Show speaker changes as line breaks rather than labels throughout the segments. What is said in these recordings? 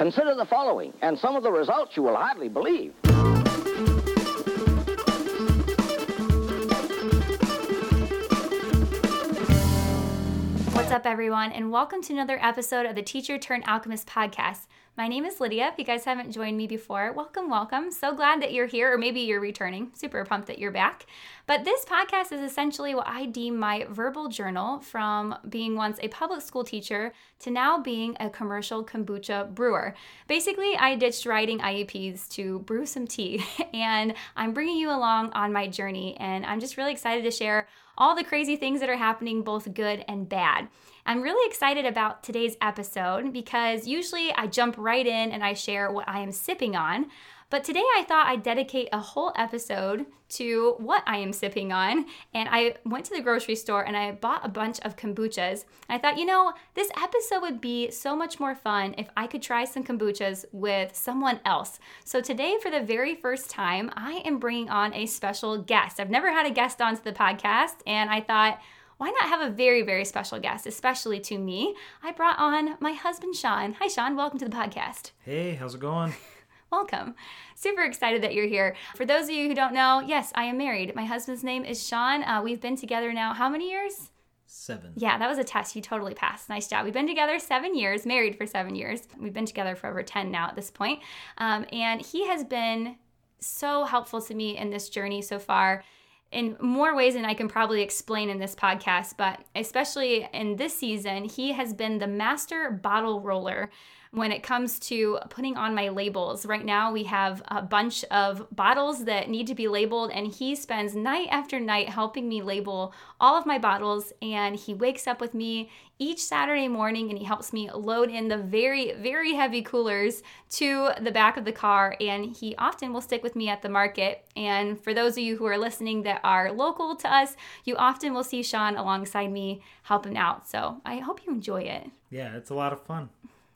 Consider the following, and some of the results you will hardly believe.
What's up, everyone, and welcome to another episode of the Teacher Turned Alchemist podcast. My name is Lydia. If you guys haven't joined me before, welcome, welcome. So glad that you're here, or maybe you're returning. Super pumped that you're back. But this podcast is essentially what I deem my verbal journal from being once a public school teacher to now being a commercial kombucha brewer. Basically, I ditched writing IEPs to brew some tea, and I'm bringing you along on my journey, and I'm just really excited to share all the crazy things that are happening, both good and bad. I'm really excited about today's episode because usually I jump right in and I share what I am sipping on. But today I thought I'd dedicate a whole episode to what I am sipping on. And I went to the grocery store and I bought a bunch of kombuchas. And I thought, you know, this episode would be so much more fun if I could try some kombuchas with someone else. So today, for the very first time, I am bringing on a special guest. I've never had a guest onto the podcast, and I thought, why not have a very, very special guest, especially to me? I brought on my husband, Sean. Hi, Sean. Welcome to the podcast.
Hey, how's it going?
Welcome. Super excited that you're here. For those of you who don't know, yes, I am married. My husband's name is Sean. Uh, we've been together now how many years?
Seven.
Yeah, that was a test. You totally passed. Nice job. We've been together seven years, married for seven years. We've been together for over 10 now at this point. Um, and he has been so helpful to me in this journey so far in more ways than I can probably explain in this podcast, but especially in this season, he has been the master bottle roller when it comes to putting on my labels. Right now, we have a bunch of bottles that need to be labeled, and he spends night after night helping me label all of my bottles. And he wakes up with me each Saturday morning and he helps me load in the very, very heavy coolers to the back of the car. And he often will stick with me at the market. And for those of you who are listening that are local to us, you often will see Sean alongside me helping out. So I hope you enjoy it.
Yeah, it's a lot of fun.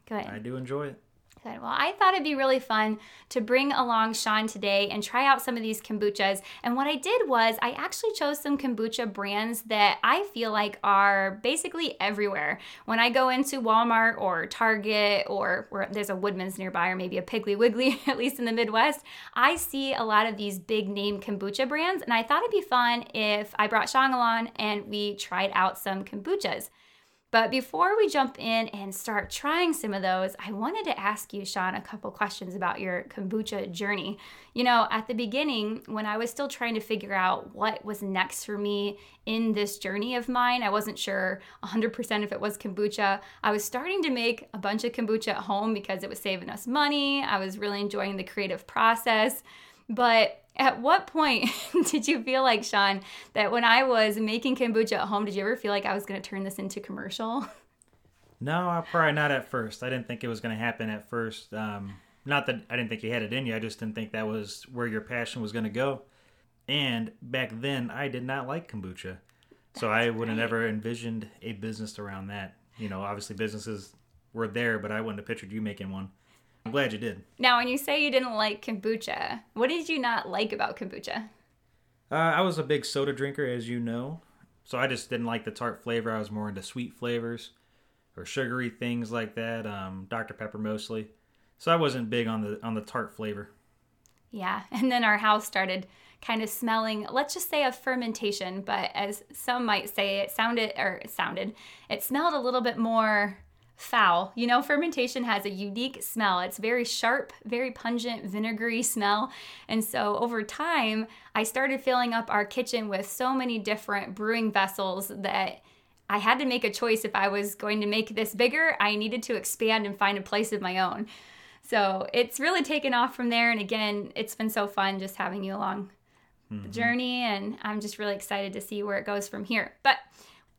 Good.
I do enjoy it.
Good. Well, I thought it'd be really fun to bring along Sean today and try out some of these kombuchas. And what I did was I actually chose some kombucha brands that I feel like are basically everywhere. When I go into Walmart or Target or where there's a Woodman's nearby or maybe a Piggly Wiggly, at least in the Midwest, I see a lot of these big name kombucha brands. And I thought it'd be fun if I brought Sean along and we tried out some kombuchas. But before we jump in and start trying some of those, I wanted to ask you, Sean, a couple questions about your kombucha journey. You know, at the beginning, when I was still trying to figure out what was next for me in this journey of mine, I wasn't sure 100% if it was kombucha. I was starting to make a bunch of kombucha at home because it was saving us money. I was really enjoying the creative process. But at what point did you feel like, Sean, that when I was making kombucha at home, did you ever feel like I was going to turn this into commercial?
No, probably not at first. I didn't think it was going to happen at first. Um, not that I didn't think you had it in you, I just didn't think that was where your passion was going to go. And back then, I did not like kombucha. So I would have never envisioned a business around that. You know, obviously businesses were there, but I wouldn't have pictured you making one. I'm glad you did.
Now, when you say you didn't like kombucha, what did you not like about kombucha?
Uh, I was a big soda drinker, as you know. So I just didn't like the tart flavor. I was more into sweet flavors or sugary things like that. Um, Dr. Pepper mostly. So I wasn't big on the on the tart flavor.
Yeah, and then our house started kind of smelling, let's just say, a fermentation. But as some might say, it sounded or it sounded, it smelled a little bit more foul. You know, fermentation has a unique smell. It's very sharp, very pungent, vinegary smell. And so over time, I started filling up our kitchen with so many different brewing vessels that I had to make a choice if I was going to make this bigger, I needed to expand and find a place of my own. So it's really taken off from there. And again, it's been so fun just having you along mm-hmm. the journey. And I'm just really excited to see where it goes from here. But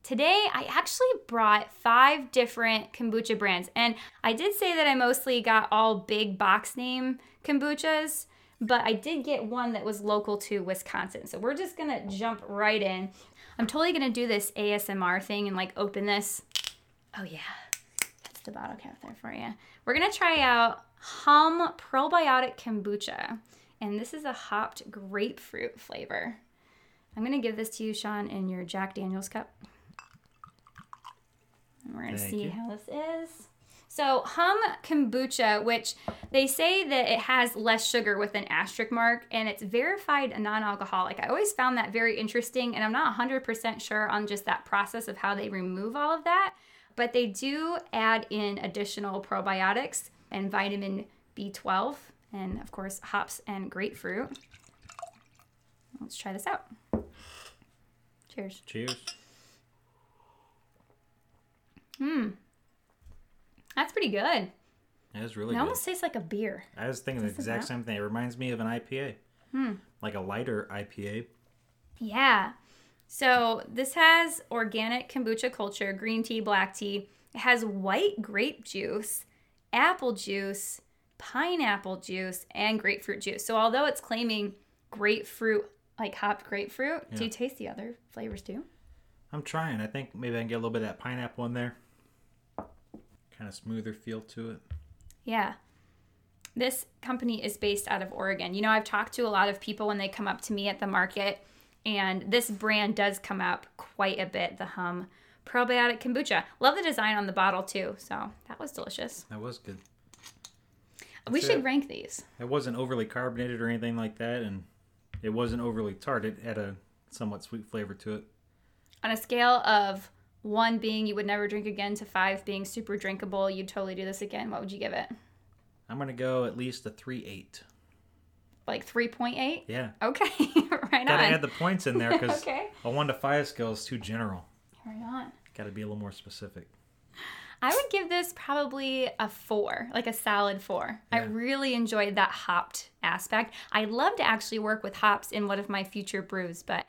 Today, I actually brought five different kombucha brands. And I did say that I mostly got all big box name kombuchas, but I did get one that was local to Wisconsin. So we're just gonna jump right in. I'm totally gonna do this ASMR thing and like open this. Oh, yeah, that's the bottle cap there for you. We're gonna try out Humm Probiotic Kombucha. And this is a hopped grapefruit flavor. I'm gonna give this to you, Sean, in your Jack Daniels cup. We're going to see you. how this is. So, Humm kombucha, which they say that it has less sugar with an asterisk mark and it's verified a non alcoholic. I always found that very interesting, and I'm not 100% sure on just that process of how they remove all of that, but they do add in additional probiotics and vitamin B12, and of course, hops and grapefruit. Let's try this out. Cheers.
Cheers.
That's pretty good.
That was really
It
good.
almost tastes like a beer.
I was thinking the exact same thing. It reminds me of an IPA.
Hmm.
Like a lighter IPA.
Yeah. So this has organic kombucha culture, green tea, black tea. It has white grape juice, apple juice, pineapple juice, and grapefruit juice. So although it's claiming grapefruit, like hopped grapefruit, do you taste the other flavors too?
I'm trying. I think maybe I can get a little bit of that pineapple in there. Kind of smoother feel to it.
Yeah. This company is based out of Oregon. You know, I've talked to a lot of people when they come up to me at the market, and this brand does come up quite a bit the Humm Probiotic Kombucha. Love the design on the bottle too, so that was delicious.
That was good.
we should
it.
rank these.
It wasn't overly carbonated or anything like that, and it wasn't overly tart. It had a somewhat sweet flavor to it.
On a scale of one being you would never drink again to five being super drinkable, you'd totally do this again, what would you give it?
I'm gonna go at least a three eight.
Like 3.8?
Yeah,
Okay, right now.
gotta
on.
add the points in there because
Okay.
a one to five scale is too general.
right on.
Got to be a little more specific.
I would give this probably a four, like a solid four. I really enjoyed that hopped aspect. I'd love to actually work with hops in one of my future brews, but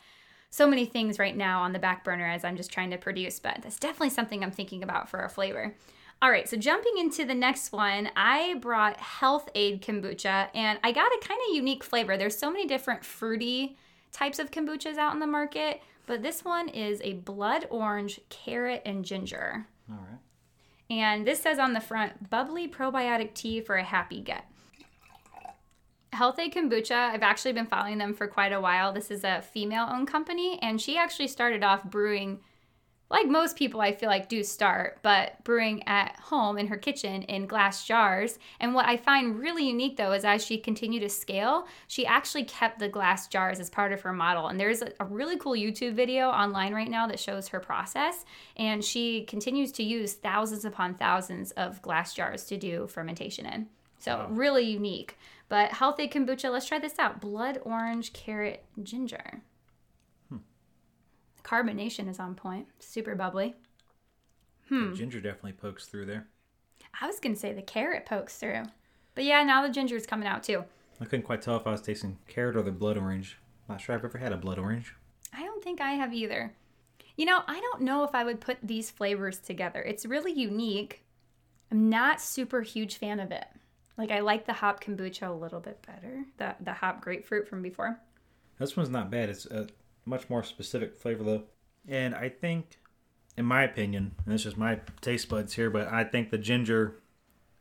so many things right now on the back burner as I'm just trying to produce, but that's definitely something I'm thinking about for a flavor. All right, so jumping into the next one, I brought Health-Ade kombucha and I got a kind of unique flavor. There's so many different fruity types of kombuchas out in the market, but this one is a blood orange, carrot, and ginger.
All right.
And this says on the front, bubbly probiotic tea for a happy gut. Health-Ade Kombucha, I've actually been following them for quite a while. This is a female owned company, and she actually started off brewing, like most people I feel like do start, but brewing at home in her kitchen in glass jars. And what I find really unique though is as she continued to scale, she actually kept the glass jars as part of her model. And there's a, a really cool YouTube video online right now that shows her process. And she continues to use thousands upon thousands of glass jars to do fermentation in. So
Wow.
really unique. But Health-Ade kombucha, let's try this out. Blood orange, carrot, ginger. Carbonation is on point. Super bubbly. Hmm.
The ginger definitely pokes through there.
I was gonna say the carrot pokes through. But yeah, now the ginger is coming out too.
I couldn't quite tell if I was tasting carrot or the blood orange. Not sure I've ever had a blood orange.
I don't think I have either. You know, I don't know if I would put these flavors together. It's really unique. I'm not super huge fan of it. Like I like the hop kombucha a little bit better. The the hop grapefruit from before.
This one's not bad. It's a much more specific flavor though. And I think, in my opinion, and this is my taste buds here, but I think the ginger,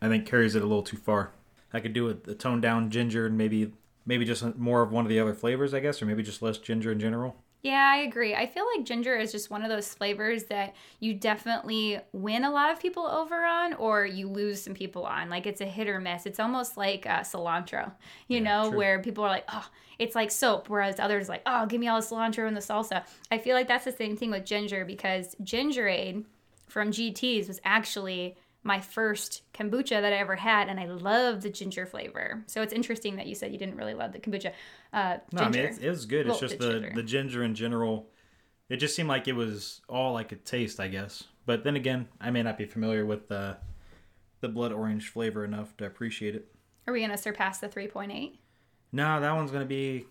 I think carries it a little too far. I could do a, a toned down ginger and maybe maybe just more of one of the other flavors, I guess, or maybe just less ginger in general.
Yeah, I agree. I feel like ginger is just one of those flavors that you definitely win a lot of people over on or you lose some people on. Like it's a hit or miss. It's almost like uh, cilantro, you
Yeah,
know,
true.
where people are like, oh, it's like soap, whereas others like, oh, give me all the cilantro and the salsa. I feel like that's the same thing with ginger because Gingerade from GT's was actually my first kombucha that I ever had, and I love the ginger flavor. So it's interesting that you said you didn't really love the kombucha. Uh,
No, I mean it's, it was good. It's just
the
the
ginger.
the ginger in general. It just seemed like it was all I could taste, I guess. But then again, I may not be familiar with the the blood orange flavor enough to appreciate it.
Are we gonna surpass the 3.8?
No, that one's gonna be.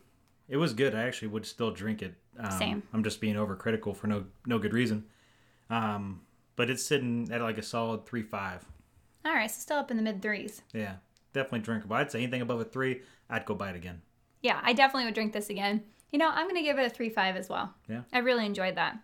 It was good. I actually would still drink it. Um,
Same.
I'm just being overcritical for no no good reason. Um, but it's sitting at like a solid three five.
All right, so still up in the mid threes.
Yeah, definitely drinkable. I'd say anything above a three, I'd go buy it again.
Yeah, I definitely would drink this again. You know, I'm gonna give it a three five as well.
Yeah.
I really enjoyed that.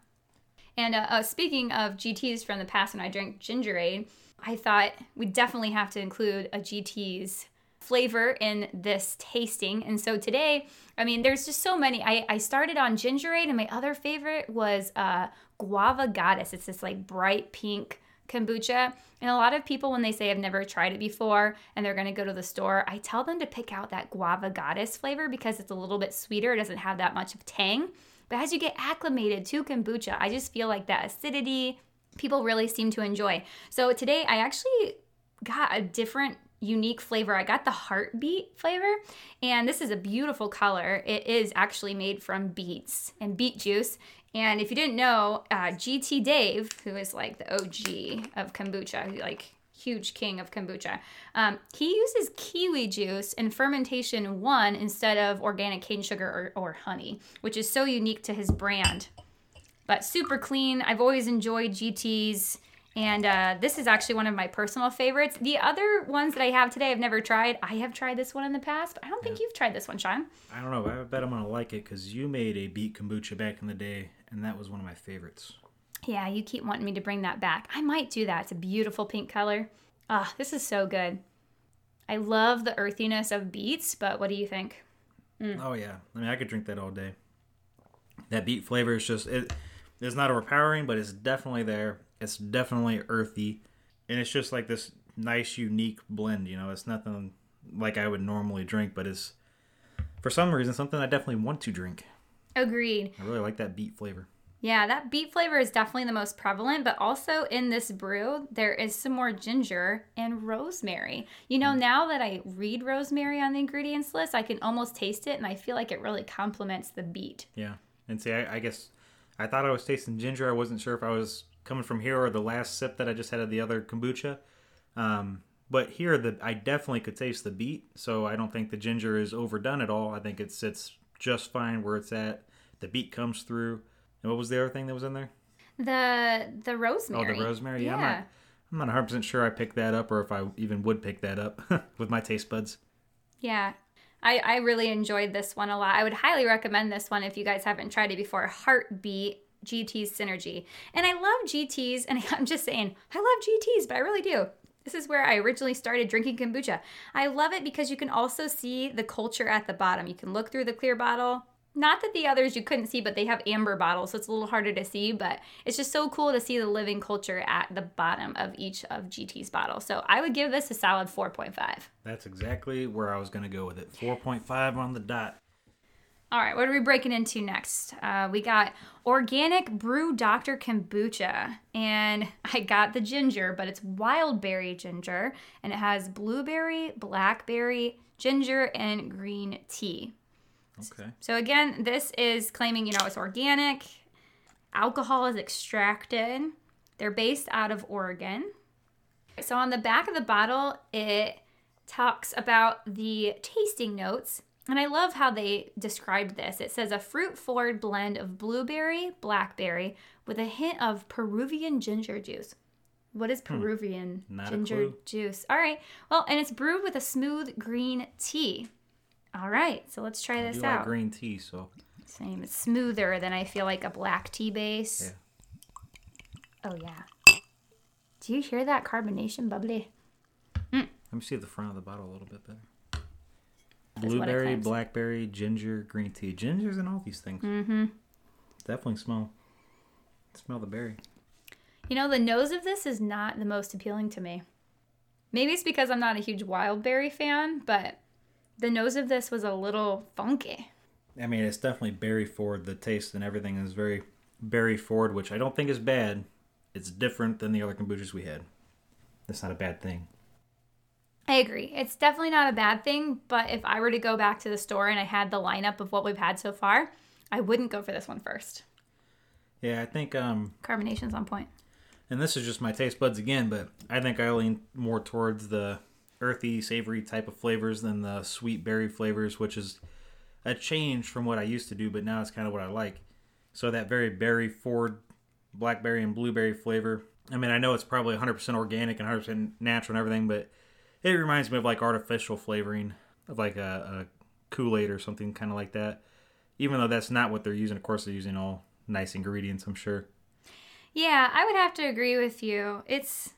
And uh, uh, speaking of GTs from the past when I drank Gingerade, I thought we definitely have to include a GT's flavor in this tasting. And so today, I mean, there's just so many. I, I started on Gingerade, and my other favorite was uh, Guava Goddess. It's this like bright pink kombucha. And a lot of people, when they say I've never tried it before and they're to go to the store, I tell them to pick out that guava goddess flavor because it's a little bit sweeter. It doesn't have that much of tang. But as you get acclimated to kombucha, I just feel like that acidity, people really seem to enjoy. So today I actually got a different unique flavor. I got the heartbeat flavor, and this is a beautiful color. It is actually made from beets and beet juice. And if you didn't know, uh, GT Dave, who is like the OG of kombucha, like huge king of kombucha, um, he uses kiwi juice in fermentation one instead of organic cane sugar or, or honey, which is so unique to his brand. But super clean. I've always enjoyed GT's. And uh, this is actually one of my personal favorites. The other ones that I have today, I've never tried. I have tried this one in the past, I don't think yeah. you've tried this one, Sean.
I don't know. I bet I'm gonna like it because you made a beet kombucha back in the day, and that was one of my favorites.
Yeah, you keep wanting me to bring that back. I might do that. It's a beautiful pink color. Ah, oh, this is so good. I love the earthiness of beets, but what do you think?
Mm. Oh yeah, I mean I could drink that all day. That beet flavor is just it. It's not overpowering, but it's definitely there it's definitely earthy, and it's just like this nice, unique blend. You know, it's nothing like I would normally drink, but it's for some reason something I definitely want to drink.
Agreed.
I really like that beet flavor.
Yeah, that beet flavor is definitely the most prevalent, but also in this brew, there is some more ginger and rosemary. You know, mm. now that I read rosemary on the ingredients list, I can almost taste it, and I feel like it really complements the beet.
Yeah. And see, I, I guess I thought I was tasting ginger. I wasn't sure if I was coming from here or the last sip that I just had of the other kombucha. Um, but here, the I definitely could taste the beet, so I don't think the ginger is overdone at all. I think it sits just fine where it's at. The beet comes through. And what was the other thing that was in there?
The the rosemary.
Oh, the rosemary. Yeah. yeah. I'm not, I'm not 100 percent sure I picked that up, or if I even would pick that up with my taste buds.
Yeah, I, I really enjoyed this one a lot. I would highly recommend this one if you guys haven't tried it before. Heartbeat GT's Synergy. And I love GT's, and I'm just saying, I love GT's, but I really do. This is where I originally started drinking kombucha. I love it because you can also see the culture at the bottom. You can look through the clear bottle. Not that the others you couldn't see, but they have amber bottles, so it's a little harder to see, but it's just so cool to see the living culture at the bottom of each of GT's bottles. So I would give this a solid 4.5.
That's exactly where I was going to go with it. 4.5 on the dot.
All right, what are we breaking into next? Uh, we got organic brew Dr. Kombucha, and I got the ginger, but it's wild berry ginger, and it has blueberry, blackberry, ginger, and green tea.
Okay.
So again, this is claiming you know it's organic. Alcohol is extracted. They're based out of Oregon. So on the back of the bottle, it talks about the tasting notes and I love how they described this. It says a fruit forward blend of blueberry, blackberry, with a hint of Peruvian ginger juice. What is hmm. Peruvian
hmm.
ginger juice? All right. Well, and it's brewed with a smooth green tea. All right. So let's try this out.
Like green tea, so.
Same. It's smoother than I feel like a black tea base. Yeah. Oh, yeah. Do you hear that carbonation bubbly?
Mm. Let me see the front of the bottle a little bit better. Blueberry, blackberry, ginger, green tea. Ginger's in all these things.
Mm-hmm.
Definitely smell. Smell the berry.
You know, the nose of this is not the most appealing to me. Maybe it's because I'm not a huge wild berry fan, but the nose of this was a little funky.
I mean, it's definitely berry forward. The taste and everything is very berry forward, which I don't think is bad. It's different than the other kombuchas we had. That's not a bad thing.
I agree. It's definitely not a bad thing, but if I were to go back to the store and I had the lineup of what we've had so far, I wouldn't go for this one first.
Yeah, I think um
carbonation's on point.
And this is just my taste buds again, but I think I lean more towards the earthy, savory type of flavors than the sweet berry flavors, which is a change from what I used to do, but now it's kind of what I like. So that very berry forward blackberry and blueberry flavor. I mean, I know it's probably 100% organic and 100% natural and everything, but it reminds me of like artificial flavoring of like a, a Kool Aid or something kind of like that. Even though that's not what they're using, of course they're using all nice ingredients. I'm sure.
Yeah, I would have to agree with you. It's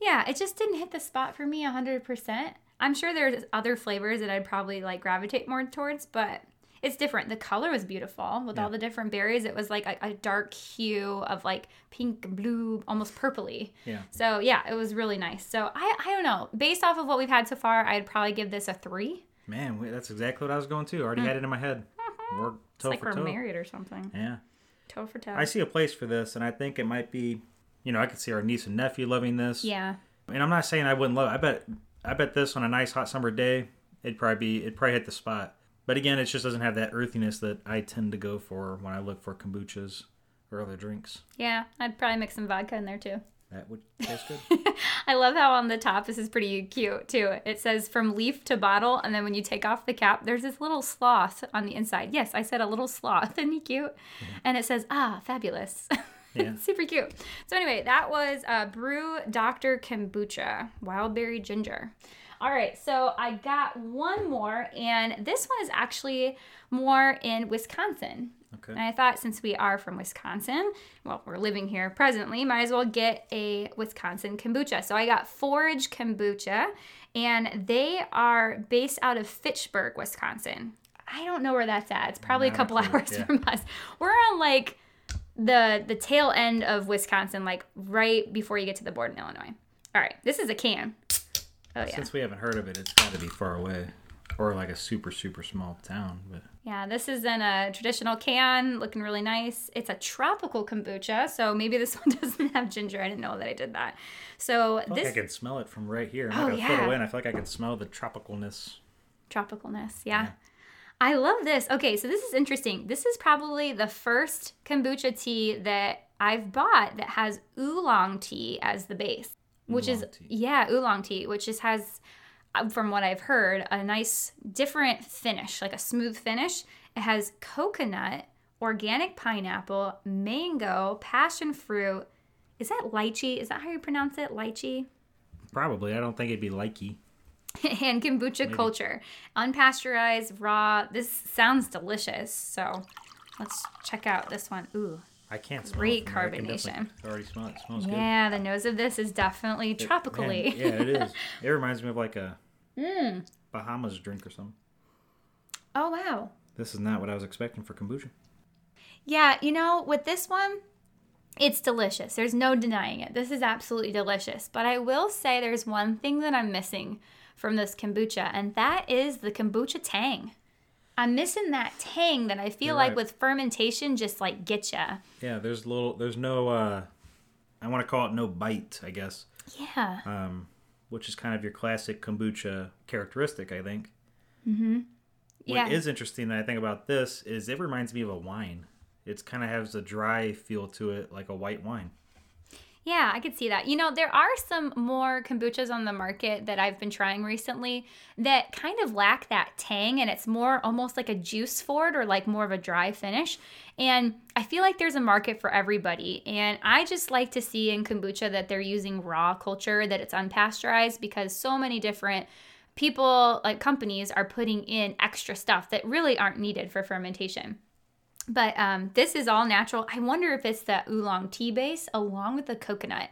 yeah, it just didn't hit the spot for me 100%. I'm sure there's other flavors that I'd probably like gravitate more towards, but it's different. The color was beautiful with
Yeah.
all the different berries. It was like a, a dark hue of like pink, blue, almost purpley.
Yeah.
So yeah, it was really nice. So I I don't know. Based off of what we've had so far, I'd probably give this a three.
Man, that's exactly what I was going to. I already had it in my head. We're
Hmm. It's
toe
like we're
toe.
married or something.
Yeah.
Toe for toe.
I see a place for this, and I think it might be, you know, I could see our niece and nephew loving this.
Yeah.
And I'm not saying I wouldn't love it. I bet, I bet this on a nice hot summer day, it'd probably be, it'd probably hit the spot. But again, it just doesn't have that earthiness that I tend to go for when I look for kombuchas or other drinks.
Yeah. I'd probably mix some vodka in there too.
That would taste good.
I love how on the top this is pretty cute too. It says from leaf to bottle, and then when you take off the cap, there's this little sloth on the inside. Yes, I said a little sloth. Isn't he cute? And it says, ah, fabulous.
Yeah.
Super cute. So anyway, that was uh, Brew Doctor Kombucha, Wild Berry Ginger. All right, so I got one more, and this one is actually more in Wisconsin.
Okay.
And I thought since we are from Wisconsin, well, we're living here presently, might as well get a Wisconsin kombucha. So I got Forage Kombucha, and they are based out of Fitchburg, Wisconsin. I don't know where that's at. It's probably a couple hours
yeah.
from us. We're on like the the tail end of Wisconsin, like right before you get to the border in Illinois. All right, this is a can. Oh yeah,
Since we haven't heard of it, it's got to be far away, or like a super super small town. But
yeah. This is in a traditional can, looking really nice. It's a tropical kombucha, so maybe this one doesn't have ginger. I didn't know that I did that. So
I feel
this
like I can smell it from right here. I'm
Oh,
like a
yeah.
foot away, and I feel like I can smell the tropicalness.
tropicalness. Yeah. I love this. Okay, so this is interesting. This is probably the first kombucha tea that I've bought that has oolong tea as the base, which is
tea.
yeah, oolong tea, which just has uh, from what I've heard, a nice different finish, like a smooth finish. It has coconut, organic pineapple, mango, passion fruit. Is that lychee? Is that how you pronounce it? Lychee?
Probably. I don't think it'd be likey.
and kombucha culture. Unpasteurized, raw. This sounds delicious. So let's check out this one. Ooh.
I can't smell
Great
it here. I
carbonation.
Already smell it. It smells good.
Yeah, the nose of this is definitely
Man,
tropically.
yeah, it is. It reminds me of like a
Mm.
Bahamas drink or something.
Oh, wow.
This is not what I was expecting for kombucha.
Yeah, you know, with this one, it's delicious. There's no denying it. This is absolutely delicious. But I will say there's one thing that I'm missing from this kombucha, and that is the kombucha tang. I'm missing that tang that I feel
You're
like
right.
with fermentation just like get ya.
Yeah, there's little. There's no. uh I want to call it no bite. I guess.
Yeah.
Um, which is kind of your classic kombucha characteristic, I think. Mm-hmm.
Yeah.
What is interesting that I think about this is it reminds me of a wine. It's kind of has a dry feel to it, like a white wine.
Yeah, I could see that. You know, there are some more kombuchas on the market that I've been trying recently that kind of lack that tang and it's more almost like a juice for it or like more of a dry finish. And I feel like there's a market for everybody. And I just like to see in kombucha that they're using raw culture, that it's unpasteurized because so many different people, like companies, are putting in extra stuff that really aren't needed for fermentation. But um, this is all natural. I wonder if it's the oolong tea base along with the coconut.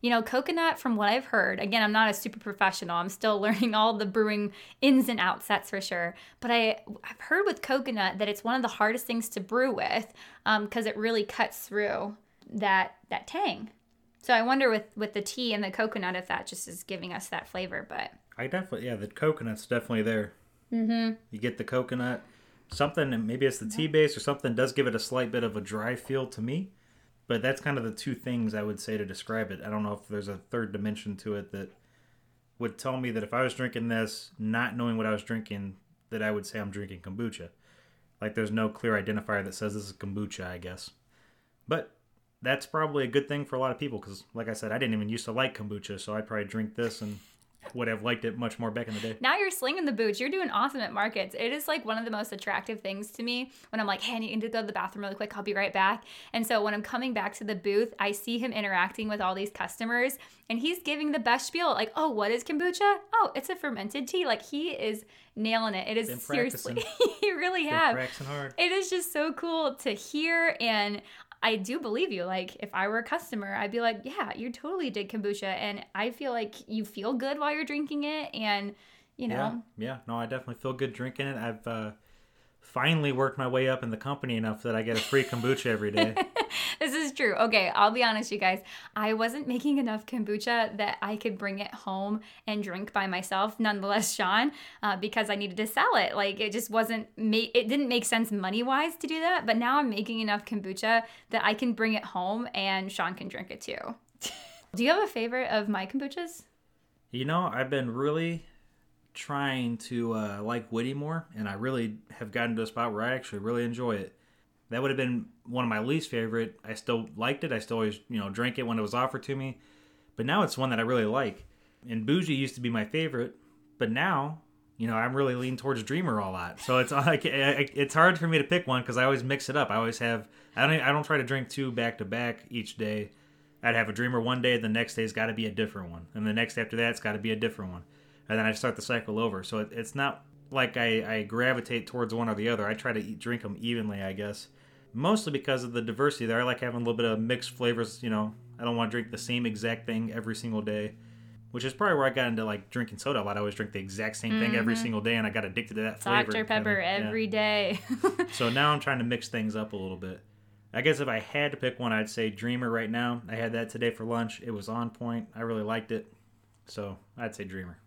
You know, coconut, from what I've heard, again, I'm not a super professional. I'm still learning all the brewing ins and outs, that's for sure. But I, I've heard with coconut that it's one of the hardest things to brew with because it really cuts through that that tang. So I wonder with with the tea and the coconut if that just is giving us that flavor. But
I definitely, yeah, the coconut's definitely there. Mm-hmm. You get the coconut, something, and maybe it's the tea base or something does give it a slight bit of a dry feel to me. But that's kind of the two things I would say to describe it. I don't know if there's a third dimension to it that would tell me that if I was drinking this, not knowing what I was drinking, that I would say I'm drinking kombucha. Like there's no clear identifier that says this is kombucha, I guess. But that's probably a good thing for a lot of people because, like I said, I didn't even used to like kombucha, so I'd probably drink this and would have liked it much more back in the day.
Now you're slinging the boots. You're doing awesome at markets. It is like one of the most attractive things to me when I'm like, hey, I need to go to the bathroom really quick. I'll be right back. And so when I'm coming back to the booth, I see him interacting with all these customers and he's giving the best spiel like, oh, what is kombucha? Oh, it's a fermented tea. Like he is nailing it. It is seriously, he really
Been
have. It is just so cool to hear and I do believe you. Like, if I were a customer, I'd be like, yeah, you totally did kombucha. And I feel like you feel good while you're drinking it. And, you know,
Yeah, yeah. No, I definitely feel good drinking it. I've uh, finally worked my way up in the company enough that I get a free kombucha every day.
this is true. Okay, I'll be honest, you guys. I wasn't making enough kombucha that I could bring it home and drink by myself. Nonetheless, Sean, uh, because I needed to sell it. Like it just wasn't. Ma- it didn't make sense money wise to do that. But now I'm making enough kombucha that I can bring it home and Sean can drink it too. do you have a favorite of my kombuchas?
You know, I've been really trying to uh, like Witty more, and I really have gotten to a spot where I actually really enjoy it. That would have been one of my least favorite. I still liked it. I still always, you know, drank it when it was offered to me. But now it's one that I really like. And Bougie used to be my favorite, but now, you know, I'm really leaning towards Dreamer a lot. So it's like it's hard for me to pick one because I always mix it up. I always have. I don't. I don't try to drink two back to back each day. I'd have a Dreamer one day, the next day's got to be a different one, and the next after that's got to be a different one and then I start the cycle over. So it, it's not like I, I gravitate towards one or the other. I try to eat, drink them evenly, I guess. Mostly because of the diversity there. I like having a little bit of mixed flavors. You know, I don't want to drink the same exact thing every single day, which is probably where I got into like drinking soda a lot. I always drink the exact same thing mm-hmm. every single day, and I got addicted to that flavor.
Dr Pepper kinda, every yeah. day.
so now I'm trying to mix things up a little bit. I guess if I had to pick one, I'd say Dreamer right now. I had that today for lunch. It was on point. I really liked it. So I'd say Dreamer.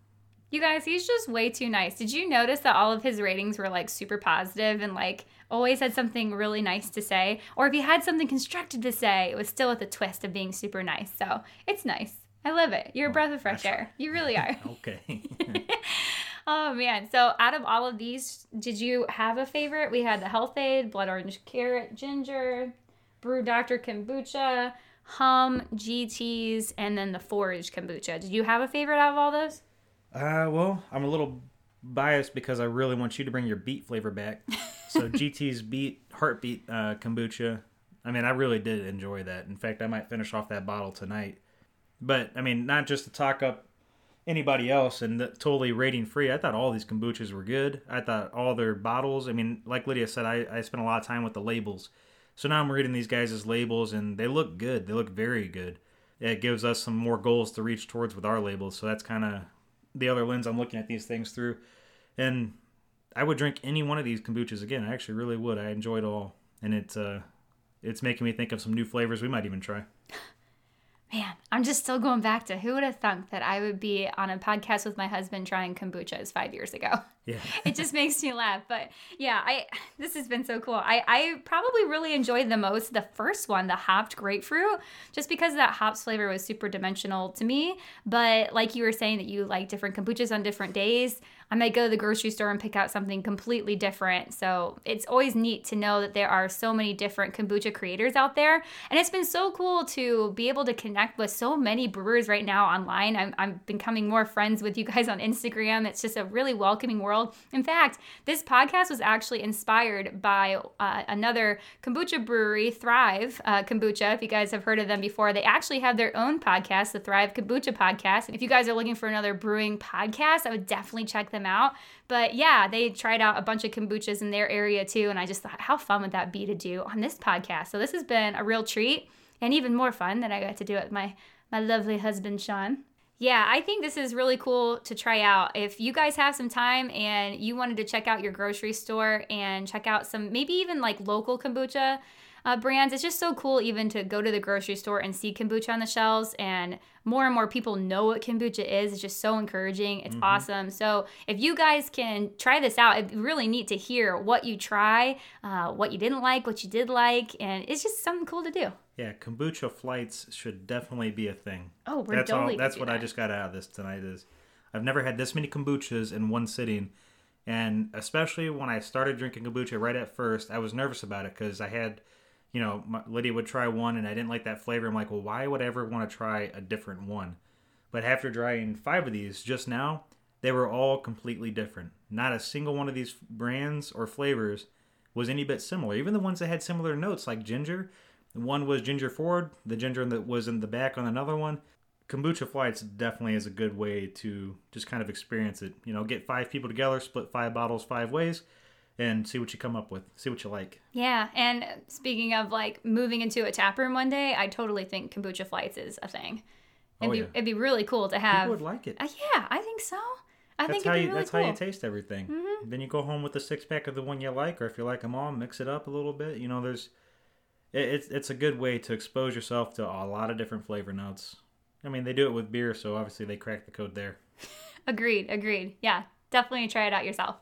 You guys, he's just way too nice. Did you notice that all of his ratings were like super positive and like always had something really nice to say? Or if he had something constructive to say, it was still with a twist of being super nice. So it's nice. I love it. You're a oh, breath of fresh air. You really are.
okay.
oh man. So out of all of these, did you have a favorite? We had the Health-Ade, Blood Orange Carrot Ginger, Brew Doctor Kombucha, Humm, GTs, and then the Forage Kombucha. Did you have a favorite out of all those?
Uh, well, I'm a little biased because I really want you to bring your beet flavor back. So GT's beet heartbeat uh, kombucha. I mean, I really did enjoy that. In fact, I might finish off that bottle tonight. But I mean, not just to talk up anybody else and the, totally rating free. I thought all these kombuchas were good. I thought all their bottles. I mean, like Lydia said, I, I spent a lot of time with the labels. So now I'm reading these guys' labels and they look good. They look very good. It gives us some more goals to reach towards with our labels. So that's kind of the other lens I'm looking at these things through. And I would drink any one of these kombuchas again. I actually really would. I enjoyed all, and it's uh, it's making me think of some new flavors we might even try.
Man, I'm just still going back to who would have thunk that I would be on a podcast with my husband trying kombuchas five years ago.
Yeah.
it just makes me laugh. But yeah, I this has been so cool. I, I probably really enjoyed the most the first one, the hopped grapefruit, just because that hops flavor was super dimensional to me. But like you were saying that you like different kombuchas on different days. I might go to the grocery store and pick out something completely different. So it's always neat to know that there are so many different kombucha creators out there. And it's been so cool to be able to connect with so many brewers right now online. I'm, I'm becoming more friends with you guys on Instagram. It's just a really welcoming world. In fact, this podcast was actually inspired by uh, another kombucha brewery, Thrive uh, Kombucha. If you guys have heard of them before, they actually have their own podcast, the Thrive Kombucha Podcast. If you guys are looking for another brewing podcast, I would definitely check them them out. But yeah, they tried out a bunch of kombuchas in their area too. And I just thought, how fun would that be to do on this podcast? So this has been a real treat and even more fun that I got to do it with my, my lovely husband, Sean. Yeah, I think this is really cool to try out. If you guys have some time and you wanted to check out your grocery store and check out some, maybe even like local kombucha uh, brands. It's just so cool even to go to the grocery store and see kombucha on the shelves and more and more people know what kombucha is. It's just so encouraging. It's mm-hmm. awesome. So if you guys can try this out, it'd be really neat to hear what you try, uh, what you didn't like, what you did like, and it's just something cool to do.
Yeah, kombucha flights should definitely be a thing.
Oh, we're
that's
totally
all. That's what that. I just got out of this tonight. Is I've never had this many kombuchas in one sitting, and especially when I started drinking kombucha right at first, I was nervous about it because I had you know, my, Lydia would try one and I didn't like that flavor. I'm like, well, why would I ever want to try a different one? But after trying five of these just now, they were all completely different. Not a single one of these brands or flavors was any bit similar. Even the ones that had similar notes, like ginger, one was ginger forward, the ginger that was in the back on another one. Kombucha Flights definitely is a good way to just kind of experience it. You know, get five people together, split five bottles five ways, and see what you come up with. See what you like.
Yeah, and speaking of like moving into a tap room one day, I totally think kombucha flights is a thing. It'd, oh, be, yeah. it'd be really cool to have.
People would like it.
Uh, yeah, I think so. I
that's
think
how you
really
that's
cool.
how you taste everything.
Mhm.
Then you go home with a six pack of the one you like, or if you like them all, mix it up a little bit. You know, there's it, it's it's a good way to expose yourself to a lot of different flavor notes. I mean, they do it with beer, so obviously they crack the code there.
Agreed, agreed. Yeah, definitely try it out yourself.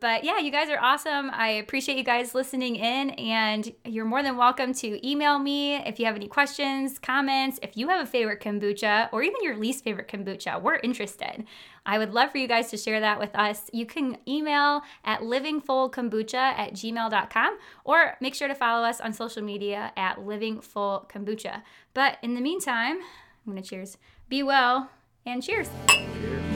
But yeah, you guys are awesome. I appreciate you guys listening in, and you're more than welcome to email me if you have any questions, comments, if you have a favorite kombucha or even your least favorite kombucha. We're interested. I would love for you guys to share that with us. You can email at livingfullkombucha at gmail.com or make sure to follow us on social media at livingfullkombucha. But in the meantime, I'm going to cheers. Be well and cheers.
Cheers.